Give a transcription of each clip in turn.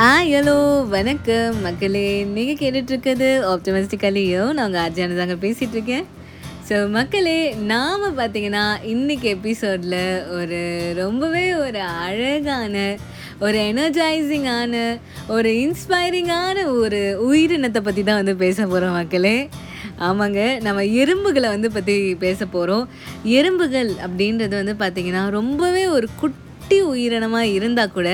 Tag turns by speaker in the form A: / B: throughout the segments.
A: ஆ hello வணக்கம். மக்களே நீங்கள் கேட்டுட்ருக்கிறது ஆப்டமிஸ்டிக்கலியோ நான் உங்கள் அர்ஜான தாங்க பேசிகிட்டு இருக்கேன் ஸோ மக்களே நாம் பார்த்தீங்கன்னா இன்றைக்கி எபிசோடில் ஒரு ரொம்பவே ஒரு அழகான ஒரு எனர்ஜைசிங்கான ஒரு இன்ஸ்பைரிங்கான ஒரு உயிரினத்தை பற்றி தான் வந்து பேச போகிறோம் மக்களே. ஆமாங்க. நம்ம எறும்புகளை வந்து பற்றி பேச போகிறோம் எறும்புகள் அப்படின்றது வந்து பார்த்திங்கன்னா ரொம்பவே ஒரு குட் குட்டி உயிரினமாக இருந்தால் கூட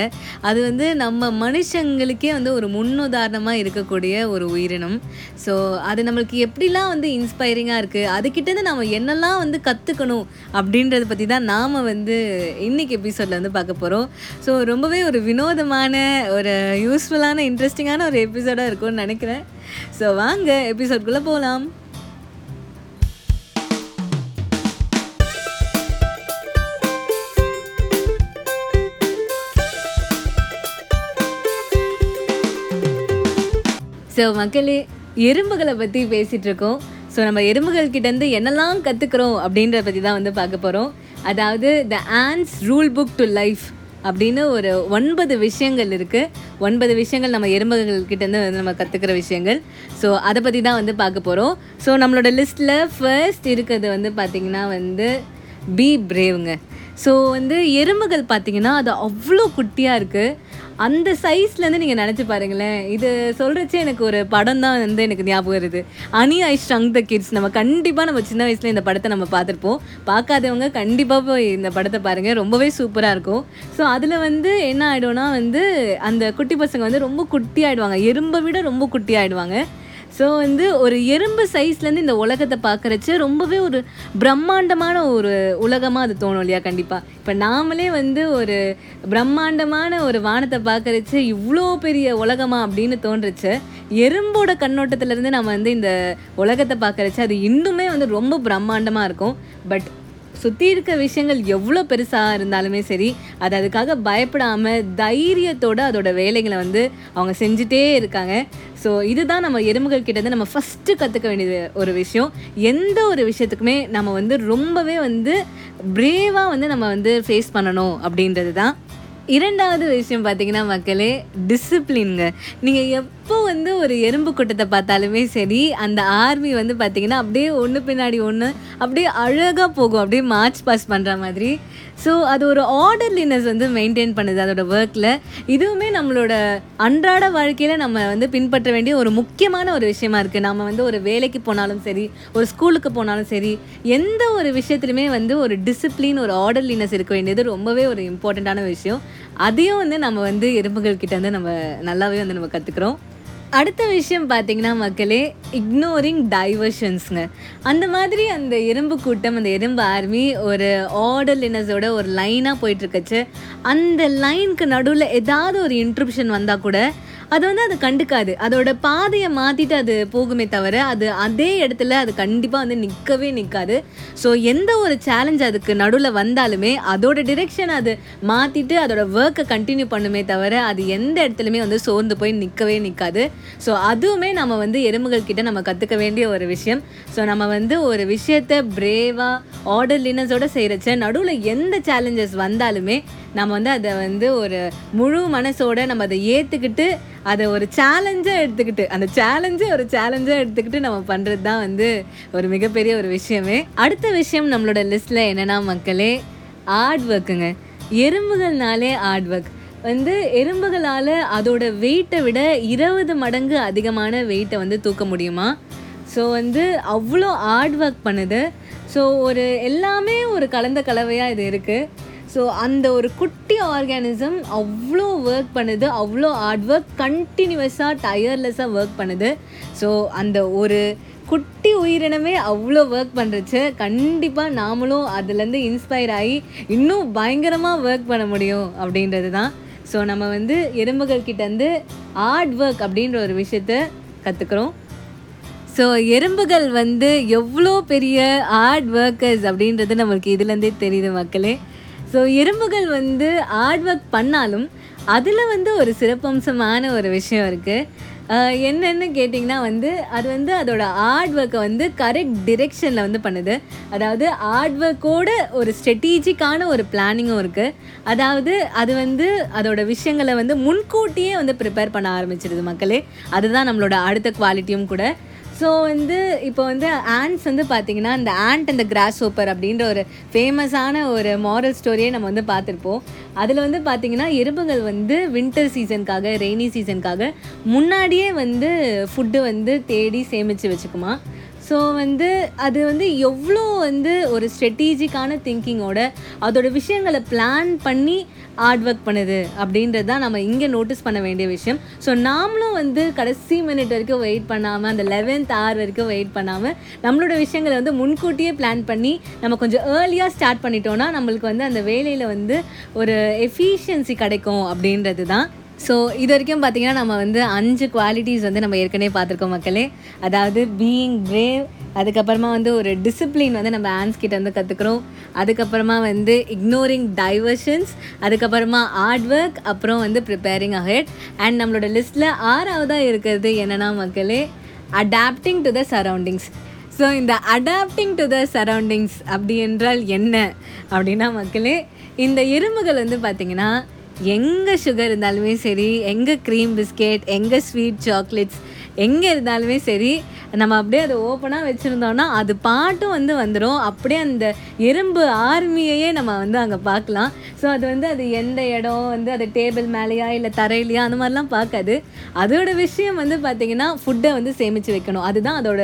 A: அது வந்து நம்ம மனுஷங்களுக்கே வந்து ஒரு முன்னுதாரணமாக இருக்கக்கூடிய ஒரு உயிரினம். ஸோ அது நம்மளுக்கு எப்படிலாம் வந்து இன்ஸ்பைரிங்காக இருக்குது அதுக்கிட்டேருந்து நம்ம என்னெல்லாம் வந்து கற்றுக்கணும் அப்படின்றத பற்றி தான் நாம் வந்து இன்னைக்கு எபிசோடில் வந்து பார்க்க போகிறோம் ஸோ ரொம்பவே ஒரு வினோதமான ஒரு யூஸ்ஃபுல்லான இன்ட்ரெஸ்டிங்கான ஒரு எபிசோடாக இருக்கும்னு நினைக்கிறேன். ஸோ வாங்க எபிசோட்குள்ளே போகலாம் ஸோ மக்களே எறும்புகளை பற்றி பேசிகிட்டு இருக்கோம் ஸோ நம்ம எறும்புகள் கிட்டேருந்து என்னெல்லாம் கற்றுக்குறோம் அப்படின்றத பற்றி தான் வந்து பார்க்க போகிறோம் அதாவது the ants rule book to life அப்படின்னு ஒரு ஒன்பது விஷயங்கள் இருக்குது ஒன்பது விஷயங்கள் நம்ம எறும்புகள் கிட்டேருந்து வந்து நம்ம கற்றுக்கிற விஷயங்கள். ஸோ அதை பற்றி தான் வந்து பார்க்க போகிறோம் ஸோ நம்மளோட லிஸ்ட்டில் ஃபர்ஸ்ட் இருக்கிறது வந்து பார்த்திங்கன்னா வந்து பி பிரேவுங்க ஸோ வந்து எறும்புகள் பார்த்தீங்கன்னா அது அவ்வளோ குட்டியாக இருக்குது அந்த சைஸ்லேருந்து நீங்கள் நினச்சி பாருங்களேன். இது சொல்கிறச்சே எனக்கு ஒரு படம் தான் வந்து எனக்கு ஞாபகம் வருது. அனி ஐ ஸ்ட்ரங் த கிட்ஸ் நம்ம கண்டிப்பாக நம்ம சின்ன வயசில் இந்த படத்தை நம்ம பார்த்துருப்போம். பார்க்காதவங்க கண்டிப்பாக போய் இந்த படத்தை பாருங்கள் ரொம்பவே சூப்பராக இருக்கும். ஸோ அதில் வந்து என்ன ஆகிடும்னா வந்து அந்த குட்டி பசங்க வந்து ரொம்ப குட்டி ஆகிடுவாங்க எறும்பை விட ரொம்ப குட்டி ஆகிடுவாங்க ஸோ வந்து ஒரு எறும்பு சைஸ்லேருந்து இந்த உலகத்தை பார்க்குறச்சு ரொம்பவே ஒரு பிரம்மாண்டமான ஒரு உலகமாக அது தோணும் இல்லையா? கண்டிப்பாக இப்போ நாமளே வந்து ஒரு பிரம்மாண்டமான ஒரு வானத்தை பார்க்குறச்சு இவ்வளோ பெரிய உலகமா அப்படின்னு தோன்றுச்சு. எறும்போட கண்ணோட்டத்திலேருந்து நம்ம வந்து இந்த உலகத்தை பார்க்குறச்சு அது இன்னுமே வந்து ரொம்ப பிரம்மாண்டமாக இருக்கும். பட் சுற்றி இருக்க விஷயங்கள் எவ்வளோ பெருசாக இருந்தாலுமே சரி அது அதுக்காக பயப்படாமல் தைரியத்தோடு அதோட வேலைகளை வந்து அவங்க செஞ்சுட்டே இருக்காங்க. ஸோ இதுதான் நம்ம எறும்புகள் கிட்டேருந்து நம்ம ஃபஸ்ட்டு கற்றுக்க வேண்டியது ஒரு விஷயம். எந்த ஒரு விஷயத்துக்குமே நம்ம வந்து ரொம்பவே வந்து பிரேவாக வந்து நம்ம வந்து ஃபேஸ் பண்ணணும் அப்படின்றது தான் இரண்டாவது விஷயம் பார்த்தீங்கன்னா மக்களே டிசிப்ளின்ங்க நீங்கள் எப் எப்போ வந்து ஒரு எறும்பு கூட்டத்தை பார்த்தாலுமே சரி அந்த ஆர்மி வந்து பார்த்திங்கன்னா அப்படியே ஒன்று பின்னாடி ஒன்று அப்படியே அழகாக போகும் அப்படியே மார்ச் பாஸ் பண்ணுற மாதிரி. ஸோ அது ஒரு ஆர்டர்லினஸ் வந்து மெயின்டைன் பண்ணுது அதோட ஒர்க்கில் இதுவுமே நம்மளோட அன்றாட வாழ்க்கையில் நம்ம வந்து பின்பற்ற வேண்டிய ஒரு முக்கியமான ஒரு விஷயமா இருக்குது நம்ம வந்து ஒரு வேலைக்கு போனாலும் சரி ஒரு ஸ்கூலுக்கு போனாலும் சரி எந்த ஒரு விஷயத்துலையுமே வந்து ஒரு டிசிப்ளின் ஒரு ஆர்டர்லினஸ் இருக்க வேண்டியது ரொம்பவே ஒரு இம்பார்ட்டண்ட்டான விஷயம். அதையும் வந்து நம்ம வந்து எறும்புகள் கிட்ட வந்து நம்ம நல்லாவே வந்து நம்ம கற்றுக்குறோம் அடுத்த விஷயம் பார்த்தீங்கன்னா மக்களே இக்னோரிங் டைவர்ஷன்ஸுங்க அந்த மாதிரி அந்த எறும்பு கூட்டம் அந்த எறும்பு ஆர்மி ஒரு ஆர்டர்லினஸோட ஒரு லைனாக போயிட்டுருக்கச்சு அந்த லைனுக்கு நடுவில் ஏதாவது ஒரு இன்ட்ரப்ஷன் வந்தால் கூட அது வந்து அது கண்டுக்காது. அதோட பாதையை மாற்றிட்டு அது போகுமே தவிர அது அதே இடத்துல அது கண்டிப்பாக வந்து நிற்கவே நிற்காது ஸோ எந்த ஒரு சேலஞ்ச் அதுக்கு நடுவில் வந்தாலுமே அதோட டிரெக்ஷன் அது மாற்றிட்டு அதோட ஒர்க்கை கண்டினியூ பண்ணுமே தவிர அது எந்த இடத்துலையுமே வந்து சோர்ந்து போய் நிற்கவே நிற்காது ஸோ அதுவுமே நம்ம வந்து எறும்புகள் கிட்ட நம்ம கற்றுக்க வேண்டிய ஒரு விஷயம். ஸோ நம்ம வந்து ஒரு விஷயத்த பிரேவாக ஆர்டர்லினஸோட செய்கிறச்ச நடுவில் எந்த சேலஞ்சஸ் வந்தாலுமே நம்ம வந்து அதை வந்து ஒரு முழு மனசோட நம்ம அதை ஏற்றுக்கிட்டு அதை ஒரு சேலஞ்சாக எடுத்துக்கிட்டு அந்த சேலஞ்சை ஒரு சேலஞ்சாக எடுத்துக்கிட்டு நம்ம பண்ணுறது தான் வந்து ஒரு மிகப்பெரிய ஒரு விஷயமே. அடுத்த விஷயம் நம்மளோட லிஸ்ட்டில் என்னென்னா மக்களே ஆர்ட் ஒர்க்குங்க எறும்புகள்னாலே ஆர்ட் ஒர்க் வந்து எறும்புகளால் அதோட வெயிட்டை விட இருபது மடங்கு அதிகமான வெயிட்டை வந்து தூக்க முடியுமா? ஸோ வந்து அவ்வளோ ஹார்ட் ஒர்க் பண்ணுது. ஸோ ஒரு எல்லாமே ஒரு கலந்த கலவையாக இது இருக்குது ஸோ அந்த ஒரு குட்டி ஆர்கானிசம் அவ்வளோ ஒர்க் பண்ணுது அவ்வளோ ஹார்ட் ஒர்க் கண்டினியூஸாக டயர்லெஸ்ஸாக ஒர்க் பண்ணுது. ஸோ அந்த ஒரு குட்டி உயிரினமே அவ்வளோ ஒர்க் பண்ணுறச்சு கண்டிப்பாக நாமளும் அதுலேருந்து இன்ஸ்பயர் ஆகி இன்னும் பயங்கரமாக ஒர்க் பண்ண முடியும் அப்படின்றது தான். ஸோ நம்ம வந்து எறும்புகள் கிட்டேருந்து ஹார்ட் ஒர்க் அப்படின்ற ஒரு விஷயத்த கற்றுக்குறோம் ஸோ எறும்புகள் வந்து எவ்வளோ பெரிய ஹார்ட் ஒர்க்கர்ஸ் அப்படின்றது நம்மளுக்கு இதுலேருந்தே தெரியுது மக்களே. ஸோ எறும்புகள் வந்து ஹார்ட் ஒர்க் பண்ணாலும் அதில் வந்து ஒரு சிறப்பம்சமான ஒரு விஷயம் இருக்குது என்னென்னு கேட்டிங்கன்னா வந்து அது வந்து அதோட ஹார்ட் ஒர்க்கை வந்து கரெக்ட் டிரெக்ஷனில் வந்து பண்ணுது. அதாவது ஹார்ட் ஒர்க்கோட ஒரு ஸ்ட்ரெட்டீஜிக்கான ஒரு பிளானிங்கும் இருக்குது அதாவது அது வந்து அதோட விஷயங்களை வந்து முன்கூட்டியே வந்து ப்ரிப்பேர் பண்ண ஆரம்பிச்சிடுது மக்களே. அதுதான் நம்மளோட அடுத்த குவாலிட்டியும் கூட. ஸோ வந்து இப்போ வந்து ஆண்ட்ஸ் வந்து பார்த்தீங்கன்னா இந்த ஆண்ட் அந்த கிராஸ் ஓப்பர் அப்படின்ற ஒரு ஃபேமஸான ஒரு மாரல் ஸ்டோரியை நம்ம வந்து பார்த்துருப்போம். அதில் வந்து பார்த்திங்கன்னா எறும்புகள் வந்து வின்டர் சீசனுக்காக ரெய்னி சீசனுக்காக முன்னாடியே வந்து ஃபுட்டு வந்து தேடி சேமித்து வச்சுக்குமா. ஸோ வந்து அது வந்து எவ்வளோ வந்து ஒரு ஸ்ட்ரெட்டீஜிக்கான திங்கிங்கோட அதோட விஷயங்களை பிளான் பண்ணி ஹார்ட் ஒர்க் பண்ணுது அப்படின்றது தான் நம்ம இங்கே நோட்டீஸ் பண்ண வேண்டிய விஷயம். ஸோ நாமளும் வந்து கடைசி மினிட் வரைக்கும் வெயிட் பண்ணாமல் அந்த லெவன்த் hour வரைக்கும் வெயிட் பண்ணாமல் நம்மளோட விஷயங்களை வந்து முன்கூட்டியே பிளான் பண்ணி நம்ம கொஞ்சம் ஏர்லியாக ஸ்டார்ட் பண்ணிட்டோம்னா நம்மளுக்கு வந்து அந்த வேலையில் வந்து ஒரு எஃபிஷியன்சி கிடைக்கும் அப்படின்றது தான் ஸோ இது வரைக்கும் பார்த்தீங்கன்னா நம்ம வந்து அஞ்சு குவாலிட்டிஸ் வந்து நம்ம ஏற்கனவே பார்த்துருக்கோம் மக்களே. அதாவது பீயிங் பிரேவ் அதுக்கப்புறமா வந்து ஒரு டிசிப்ளின் வந்து நம்ம ஆன்ஸ் கிட்ட வந்து கற்றுக்குறோம் அதுக்கப்புறமா வந்து இக்னோரிங் டைவர்ஷன்ஸ் அதுக்கப்புறமா ஹார்ட் ஒர்க் அப்புறம் வந்து ப்ரிப்பேரிங் அஹெட் அண்ட் நம்மளோட லிஸ்ட்டில் ஆறாவதாக இருக்கிறது என்னென்னா மக்களே adapting to the surroundings so இந்த அடாப்டிங் டு த சரௌண்டிங்ஸ் அப்படி என்றால் என்ன? அப்படின்னா மக்களே இந்த எறும்புகள் வந்து பார்த்திங்கன்னா எங்கே சுகர் இருந்தாலுமே சரி எங்கே க்ரீம் பிஸ்கெட் எங்கே ஸ்வீட் சாக்லேட்ஸ் எங்கே இருந்தாலுமே சரி நம்ம அப்படியே அதை ஓப்பனாக வச்சுருந்தோம்னா அது பாட்டும் வந்து வந்துடும் அப்படியே அந்த எறும்பு ஆர்மியையே நம்ம வந்து அங்கே பார்க்கலாம். ஸோ அது வந்து அது எந்த இடம் வந்து அது டேபிள் மேலேயா இல்லை தரையிலையா அந்த மாதிரிலாம் பார்க்காது. அதோட விஷயம் வந்து பார்த்திங்கன்னா ஃபுட்டை வந்து சேமித்து வைக்கணும். அதுதான் அதோட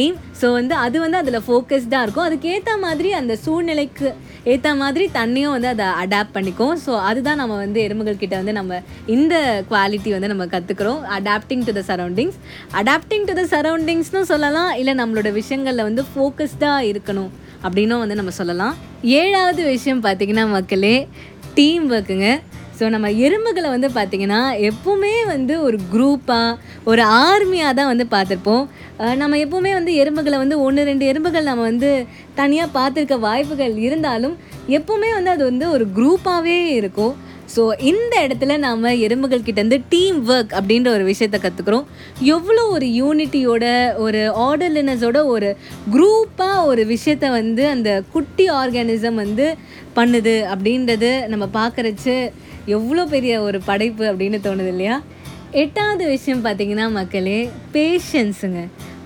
A: எய்ம் ஸோ வந்து அது வந்து அதில் ஃபோக்கஸ்டாக இருக்கும். அதுக்கேற்ற மாதிரி அந்த சூழ்நிலைக்கு ஏற்ற மாதிரி தண்ணியும் வந்து அதை அடாப்ட் பண்ணிக்கும். ஸோ அதுதான் நம்ம வந்து எறும்புகள் கிட்ட வந்து நம்ம இந்த குவாலிட்டி வந்து நம்ம கற்றுக்குறோம் adapting to the surroundings adapting to the சரௌண்டிங்ஸ்னு சொல்லலாம் இல்லை நம்மளோட விஷயங்களில் வந்து ஃபோக்கஸ்டாக இருக்கணும் அப்படின்னும் வந்து நம்ம சொல்லலாம். ஏழாவது விஷயம் பார்த்திங்கன்னா மக்களே டீம் ஒர்க்குங்க ஸோ நம்ம எறும்புகளை வந்து பார்த்திங்கன்னா எப்போவுமே வந்து ஒரு குரூப்பாக ஒரு ஆர்மியாக தான் வந்து பார்த்துருப்போம் நம்ம எப்போவுமே வந்து எறும்புகளை வந்து ஒன்று ரெண்டு எறும்புகள் நம்ம வந்து தனியாக பார்த்துருக்க வாய்ப்புகள் இருந்தாலும் எப்போவுமே வந்து அது வந்து ஒரு குரூப்பாகவே இருக்கும். ஸோ இந்த இடத்துல நாம் எறும்புகள் கிட்டேருந்து டீம் ஒர்க் அப்படின்ற ஒரு விஷயத்த கற்றுக்குறோம் எவ்வளோ ஒரு யூனிட்டியோட ஒரு ஆர்டர்லினஸோட ஒரு குரூப்பாக ஒரு விஷயத்த வந்து அந்த குட்டி ஆர்கானிசம் வந்து பண்ணுது அப்படின்றது நம்ம பார்க்குறச்சு எவ்வளோ பெரிய ஒரு படைப்பு அப்படின்னு தோணுது இல்லையா? எட்டாவது விஷயம் பார்த்தீங்கன்னா மக்களே பேஷன்ஸுங்க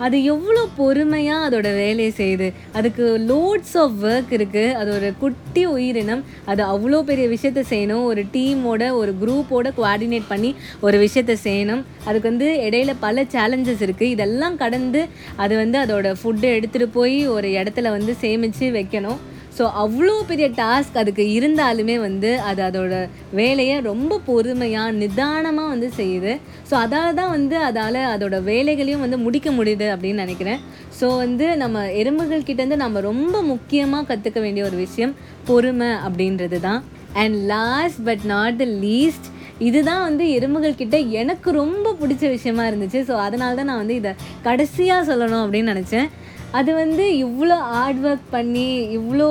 A: அது எவ்வளோ பொறுமையாக அதோட வேலையை செய்யுது. அதுக்கு லோட்ஸ் ஆஃப் ஒர்க் இருக்குது அது ஒரு குட்டி உயிரினம். அது அவ்வளோ பெரிய விஷயத்த செய்யணும். ஒரு டீமோட ஒரு குரூப்போட கோஆர்டினேட் பண்ணி ஒரு விஷயத்த செய்யணும். அதுக்கு வந்து இடையில பல சேலஞ்சஸ் இருக்குது இதெல்லாம் கடந்து அது வந்து அதோட ஃபுட்டை எடுத்துகிட்டு போய் ஒரு இடத்துல வந்து சேமித்து வைக்கணும். ஸோ அவ்வளோ பெரிய டாஸ்க் அதுக்கு இருந்தாலுமே வந்து அது அதோட வேலையை ரொம்ப பொறுமையாக நிதானமாக வந்து செய்யுது. ஸோ அதால் தான் வந்து அதால் அதோட வேலைகளையும் வந்து முடிக்க முடியுது அப்படின்னு நினைக்கிறேன். ஸோ வந்து நம்ம எறும்புகள் கிட்டேருந்து நம்ம ரொம்ப முக்கியமாக கற்றுக்க வேண்டிய ஒரு விஷயம் பொறுமை அப்படின்றது தான். And last but not the least இதுதான் வந்து எறும்புகள் கிட்ட எனக்கு ரொம்ப பிடிச்ச விஷயமா இருந்துச்சு. ஸோ அதனால தான் நான் வந்து இதை கடைசியாக சொல்லணும் அப்படின்னு நினச்சேன். அது வந்து இவ்வளோ ஹார்ட் ஒர்க் பண்ணி இவ்வளோ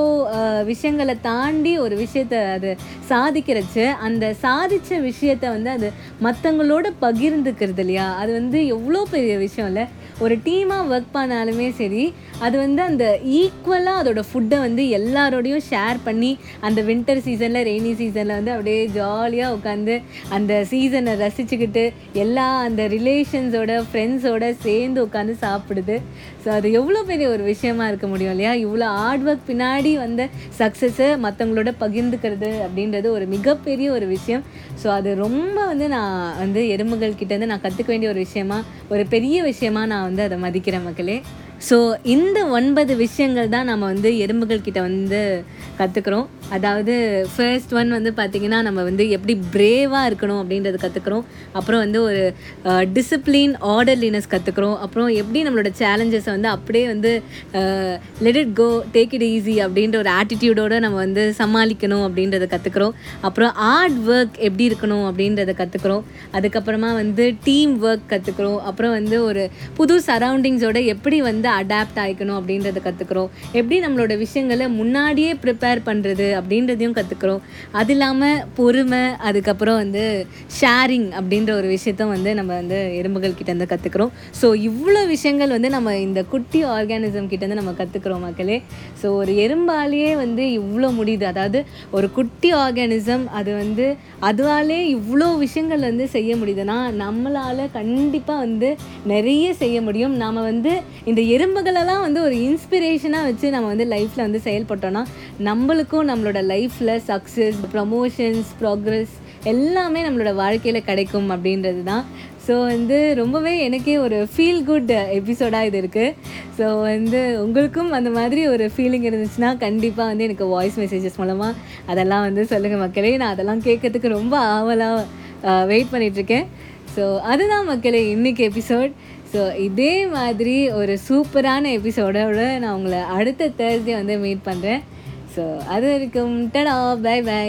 A: விஷயங்களை தாண்டி ஒரு விஷயத்த அது சாதிக்கிறச்சு. அந்த சாதித்த விஷயத்த வந்து அது மற்றவங்களோட பகிர்ந்துக்கிறது இல்லையா? அது வந்து எவ்வளோ பெரிய விஷயம் இல்லை. ஒரு டீமாக ஒர்க் பண்ணாலுமே சரி அது வந்து அந்த ஈக்குவலாக அதோட ஃபுட்டை வந்து எல்லாரோடையும் ஷேர் பண்ணி அந்த வின்டர் சீசனில் ரெய்னி சீசனில் வந்து அப்படியே ஜாலியாக உட்காந்து அந்த சீசனை ரசிச்சுக்கிட்டு எல்லா அந்த ரிலேஷன்ஸோட ஃப்ரெண்ட்ஸோட சேர்ந்து உட்காந்து சாப்பிடுது. ஸோ அது எவ்வளோ பெரிய ஒரு விஷயமா இருக்க முடியும் இல்லையா? இவ்வளோ ஹார்ட் ஒர்க் பின்னாடி வந்த சக்ஸஸை மற்றவங்களோட பகிர்ந்துக்கிறது அப்படின்றது ஒரு மிகப்பெரிய ஒரு விஷயம். ஸோ அது ரொம்ப வந்து நான் வந்து எறும்புகள் கிட்டேருந்து நான் கற்றுக்க வேண்டிய ஒரு விஷயமா ஒரு பெரிய விஷயமா நான் வந்து அதை மதிக்கிறேன் மக்களே. ஸோ இந்த ஒன்பது விஷயங்கள் தான் நம்ம வந்து எறும்புகள் கிட்ட வந்து கற்றுக்குறோம் அதாவது ஃபர்ஸ்ட் ஒன் வந்து பார்த்திங்கன்னா நம்ம வந்து எப்படி பிரேவாக இருக்கணும் அப்படின்றது கற்றுக்குறோம் அப்புறம் வந்து ஒரு டிசிப்ளின் ஆர்டர்லினஸ் கற்றுக்குறோம் அப்புறம் எப்படி நம்மளோட சேலஞ்சஸை வந்து அப்படியே வந்து let it go take it easy அப்படின்ற ஒரு ஆட்டிடியூடோடு நம்ம வந்து சமாளிக்கணும் அப்படின்றத கற்றுக்குறோம் அப்புறம் ஹார்ட் ஒர்க் எப்படி இருக்கணும் அப்படின்றத கற்றுக்குறோம் அதுக்கப்புறமா வந்து டீம் ஒர்க் கற்றுக்குறோம் அப்புறம் வந்து ஒரு புது சரௌண்டிங்ஸோட எப்படி வந்து அடாப்ட் ஆகிக்கணும் அப்படின்றத கற்றுக்குறோம் எப்படி நம்மளோட விஷயங்களை முன்னாடியே ப்ரிப்பேர் பண்ணுறது அப்படின்றதையும் கற்றுக்குறோம் அது இல்லாமல் பொறுமை அதுக்கப்புறம் வந்து ஷேரிங் அப்படின்ற ஒரு விஷயத்த வந்து நம்ம வந்து எறும்புகள் கிட்டேருந்து கற்றுக்குறோம் ஸோ இவ்வளோ விஷயங்கள் வந்து நம்ம இந்த குட்டி ஆர்கானிசம் கிட்டேருந்து நம்ம கற்றுக்குறோம் மக்களே. ஸோ ஒரு எறும்பாலேயே வந்து இவ்வளோ முடியுது. அதாவது ஒரு குட்டி ஆர்கானிசம் அது வந்து அதுவாலே இவ்வளோ விஷயங்கள் வந்து செய்ய முடியுதுன்னா நம்மளால் கண்டிப்பாக வந்து நிறைய செய்ய முடியும். நாம் வந்து இந்த எரு எறும்புகளெல்லாம் வந்து ஒரு இன்ஸ்பிரேஷனாக வச்சு நம்ம வந்து லைஃப்பில் வந்து செயல்பட்டோன்னா நம்மளுக்கும் நம்மளோட லைஃப்பில் சக்ஸஸ் ப்ரமோஷன்ஸ் ப்ராக்ரஸ் எல்லாமே நம்மளோட வாழ்க்கையில் கிடைக்கும் அப்படின்றது தான் ஸோ வந்து ரொம்பவே எனக்கே ஒரு ஃபீல் குட் எபிசோடாக இது இருக்குது ஸோ வந்து உங்களுக்கும் அந்த மாதிரி ஒரு ஃபீலிங் இருந்துச்சுன்னா கண்டிப்பாக வந்து எனக்கு வாய்ஸ் மெசேஜஸ் மூலமாக அதெல்லாம் வந்து சொல்லுங்கள் மக்களே. நான் அதெல்லாம் கேட்கறதுக்கு ரொம்ப ஆவலாக வெயிட் பண்ணிகிட்ருக்கேன் ஸோ அதுதான் மக்களே இன்றைக்கி எபிசோட் ஸோ இதே மாதிரி ஒரு சூப்பரான எபிசோடோட நான் உங்களை அடுத்த தேர்ஸ்டே வந்து மீட் பண்ணுறேன் ஸோ அது வரைக்கும் டடா பை பை